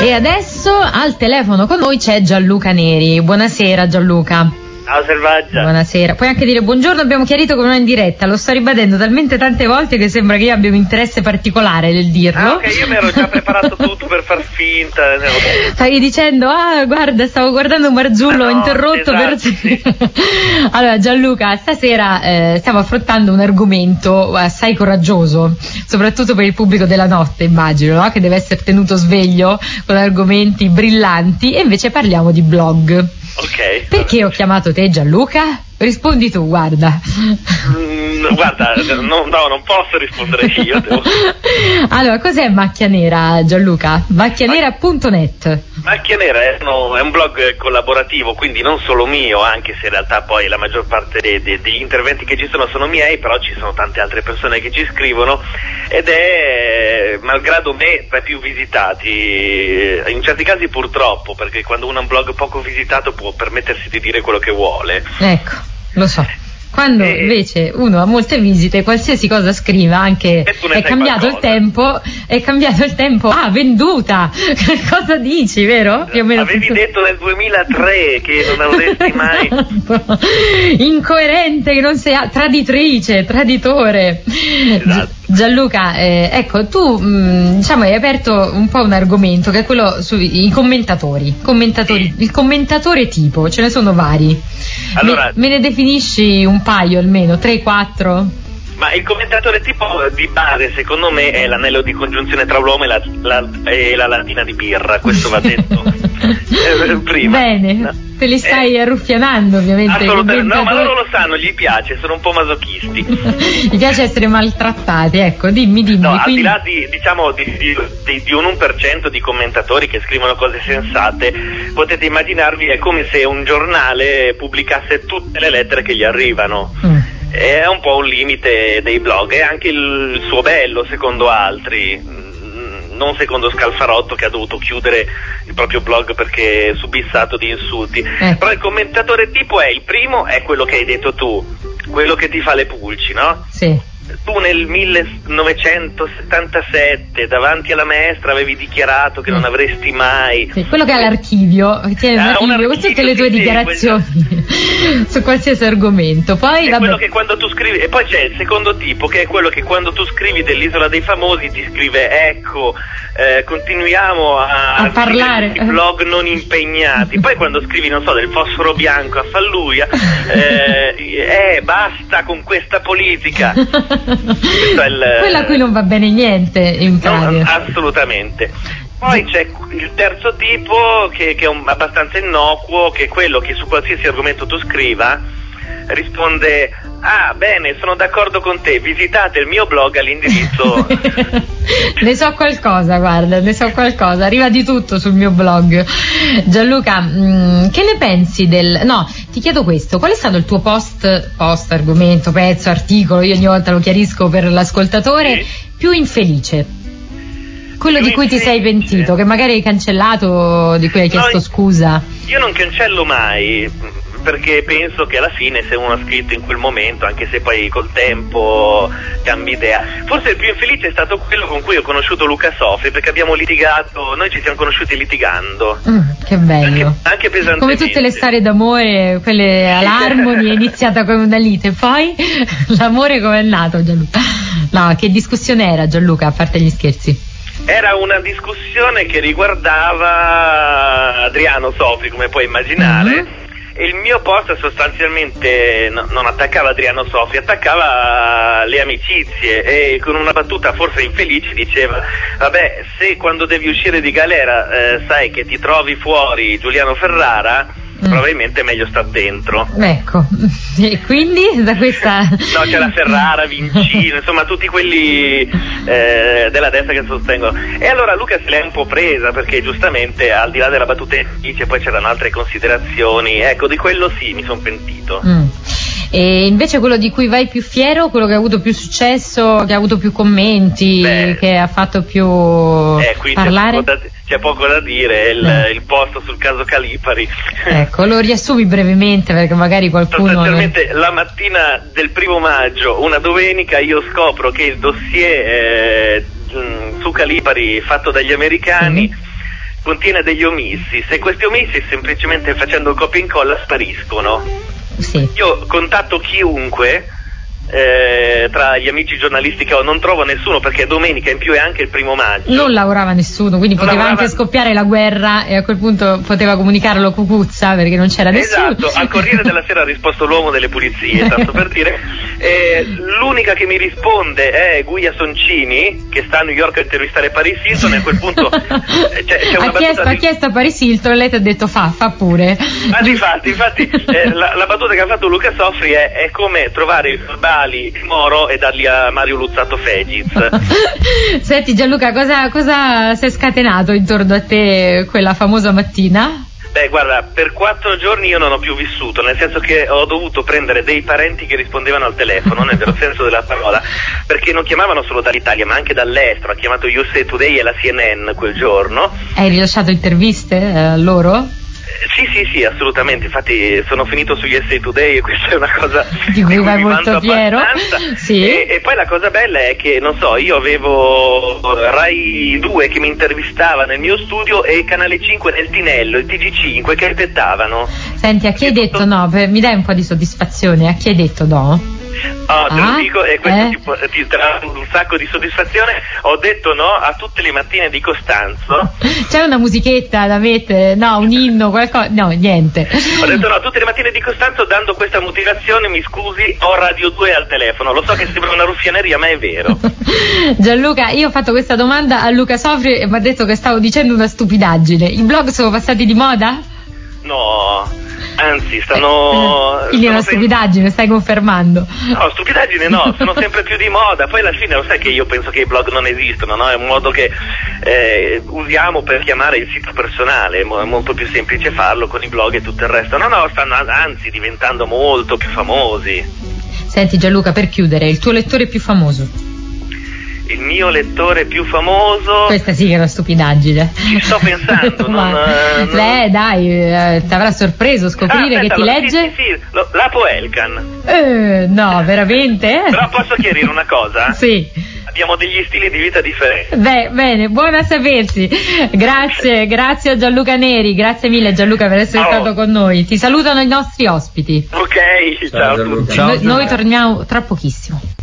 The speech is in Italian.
E adesso al telefono con noi c'è Gianluca Neri. Buonasera Gianluca. Ciao Selvaggia. Buonasera. Puoi anche dire buongiorno, abbiamo chiarito che non è in diretta, lo sto ribadendo talmente tante volte che sembra che io abbia un interesse particolare nel dirlo. Ah, ok, io mi ero già preparato tutto per far finta. Stavi dicendo, ah, guarda, stavo guardando Marzullo, ho no, interrotto esatto, per... sì. allora, Gianluca, stasera eh, stiamo affrontando un argomento assai coraggioso, soprattutto per il pubblico della notte, immagino, no? che deve essere tenuto sveglio con argomenti brillanti, e invece parliamo di blog. Ok. Perché ho chiamato te Gianluca? Rispondi tu, guarda. Mm, guarda, no, no, non posso rispondere io. Devo... allora, cos'è Macchia Nera, Gianluca? Macchianera.net. Macchia Nera è, no, è un blog collaborativo, quindi non solo mio, anche se in realtà poi la maggior parte de- de- degli interventi che ci sono sono miei, però ci sono tante altre persone che ci scrivono ed è, malgrado me, tra i più visitati. In certi casi purtroppo, perché quando uno ha un blog poco visitato può permettersi di dire quello che vuole. Ecco, lo so. Quando Eh. invece uno ha molte visite, qualsiasi cosa scriva, anche E è cambiato il qualcosa. tempo, è cambiato il tempo, ah, venduta! cosa dici, vero? Più o meno Avevi tutto- detto nel 2003 che non avresti mai... Incoerente, che non sei traditrice, traditore. Esatto. Gi- Gianluca, eh, ecco, tu mh, diciamo hai aperto un po' un argomento che è quello sui commentatori. commentatori Sì. Il commentatore tipo, ce ne sono vari. Allora- me, me ne definisci un paio almeno, 3-4? Ma il commentatore tipo di base, secondo me, è l'anello di congiunzione tra l'uomo e la, la- e la latina di birra, questo va detto prima. Bene, No. te li stai Eh, arruffianando ovviamente. Assolutamente, no, ma loro lo sanno, gli piace, sono un po' masochisti. Mi piace essere maltrattati, ecco, dimmi, dimmi. No, al quindi- di là di, diciamo, di, di- di- un 1% di commentatori che scrivono cose sensate, potete immaginarvi è come se un giornale pubblicasse tutte le lettere che gli arrivano. Mm. È un po' un limite dei blog, è anche il suo bello secondo altri, non secondo Scalfarotto che ha dovuto chiudere il proprio blog perché subissato di insulti. Ecco. Però il commentatore tipo è il primo, è quello che hai detto tu, quello che ti fa le pulci, no? Sì. Tu nel 1977 davanti alla maestra avevi dichiarato che non avresti mai Sì, quello che ha l'archivio, che tiene un Ah, archivio con tutte le tue dichiarazioni su qualsiasi argomento. Poi, è vabbè, quello che quando tu scrivi e poi c'è il secondo tipo che è quello che quando tu scrivi dell'isola dei famosi ti scrive ecco eh, continuiamo a, A parlare. scrivere i blog non impegnati poi quando scrivi non so del fosforo bianco a Falluia eh, eh, basta con questa politica è il- quello a cui non va bene niente in No, pratica. assolutamente. Poi c'è il terzo tipo che, che è un- abbastanza innocuo, che è quello che su qualsiasi argomento tu scriva risponde Ah, bene, sono d'accordo con te, visitate il mio blog all'indirizzo ne so qualcosa, guarda, ne so qualcosa. Arriva di tutto sul mio blog. Gianluca, mh, che ne pensi del. No, ti chiedo questo: qual è stato il tuo post, post, argomento, pezzo, articolo? Io ogni volta lo chiarisco per l'ascoltatore. Sì. Più infelice. Quello Più di cui ti sei pentito, che magari hai cancellato, di cui hai No, chiesto io- scusa. Io non cancello mai, perché penso che alla fine se uno ha scritto in quel momento, anche se poi col tempo cambi idea. Forse il più infelice è stato quello con cui ho conosciuto Luca Sofri, perché abbiamo litigato, noi ci siamo conosciuti litigando. Mm, che bello. Anche, anche. Come tutte le storie d'amore, quelle all'Harmony, è iniziata come una lite, poi l'amore come è nato Gianluca? No, che discussione era Gianluca, a parte gli scherzi? Era una discussione che riguardava Adriano Sofri, come puoi immaginare. Mhm. Il mio post sostanzialmente no- non attaccava Adriano Sofri, attaccava le amicizie e con una battuta forse infelice diceva vabbè se quando devi uscire di galera eh, sai che ti trovi fuori Giuliano Ferrara Mm. probabilmente è meglio star dentro. Ecco, e quindi da questa... No, c'era Ferrara, Vincino, insomma tutti quelli eh, della destra che sostengono. E allora Luca se l'è un po' presa perché giustamente al di là della battuta infelice poi c'erano altre considerazioni. Ecco, di quello sì, mi sono pentito. Mm. E invece quello di cui vai più fiero, quello che ha avuto più successo, che ha avuto più commenti, Beh. che ha fatto più Eh, parlare? c'è poco da dire, è il, il posto sul caso Calipari. Ecco, lo riassumi brevemente perché magari qualcuno... Sostanzialmente la mattina del primo maggio, una domenica, io scopro che il dossier eh, su Calipari fatto dagli americani contiene degli omissi. Se questi omissi semplicemente facendo copia e incolla spariscono. Sì. Io contatto chiunque eh, tra gli amici giornalisti che ho non trovo nessuno perché domenica in più è anche il primo maggio. Non lavorava nessuno, quindi Non poteva lavorava- anche scoppiare la guerra e a quel punto poteva comunicarlo Cucuzza perché non c'era nessuno. Esatto, al Corriere della Sera ha risposto l'uomo delle pulizie, tanto per dire. Eh, l'unica che mi risponde è Guia Soncini, che sta a New York a intervistare Paris Hilton, e a quel punto eh, c'è, c'è una ha, chiesto, battuta ha di- chiesto a Paris Hilton e lei ti ha detto fa, fa pure. Ah, infatti, infatti eh, la, la battuta che ha fatto Luca Soffri è, è come trovare i verbali di Moro e darli a Mario Luzzato Fegiz. Senti Gianluca, cosa, cosa si è scatenato intorno a te quella famosa mattina? Beh, guarda, per quattro giorni io non ho più vissuto, nel senso che ho dovuto prendere dei parenti che rispondevano al telefono, nel vero senso della parola, perché non chiamavano solo dall'Italia, ma anche dall'estero. Ha chiamato USA Today e la CNN quel giorno. Hai rilasciato interviste eh, a loro? Sì, sì, sì, assolutamente. Infatti sono finito su USA Today e questa è una cosa Di cui vai mi molto fiero. Sì. E, e poi la cosa bella è che, non so, io avevo Rai 2 che mi intervistava nel mio studio e Canale 5 nel Tinello, il TG5 che aspettavano. Senti, a chi hai detto no? Per- mi dai un po' di soddisfazione, a chi hai detto no? Ah, te Ah, lo dico e questo eh? ti, può- ti darà un sacco di soddisfazione. Ho detto no a tutte le mattine di Costanzo. C'è una musichetta da mettere? No, un inno, qualcosa? No, niente. Ho detto no a tutte le mattine di Costanzo dando questa motivazione, mi scusi, ho Radio 2 al telefono. Lo so che sembra una ruffianeria, ma è vero. Gianluca, io ho fatto questa domanda a Luca Sofri e mi ha detto che stavo dicendo una stupidaggine. I blog sono passati di moda? No, anzi, stanno... Eh, Quindi è una stupidaggine, stai confermando. No, stupidaggine no, sono sempre più di moda. Poi alla fine lo sai che io penso che i blog non esistono, no? È un modo che eh, usiamo per chiamare il sito personale, è molto più semplice farlo con i blog e tutto il resto. No, no, stanno anzi diventando molto più famosi. Senti Gianluca, per chiudere, il tuo lettore più famoso? Il mio lettore più famoso. Questa sì che è una stupidaggine. Ci sto pensando, non, Ma- eh, non- Eh, dai, eh, ti avrà sorpreso scoprire Ah, che aspetta, ti lo- legge? Sì, sì, sì, lo- Lapo Elkan. Eh, no, veramente? Però posso chiarire una cosa? Sì. Abbiamo degli stili di vita differenti. Beh, bene, buono a sapersi. Grazie, grazie a Gianluca Neri, grazie mille Gianluca per essere Ciao. stato con noi. Ti salutano i nostri ospiti. Ok, ciao, Ciao, a Gianluca. tutti. Ciao, noi, noi torniamo tra pochissimo.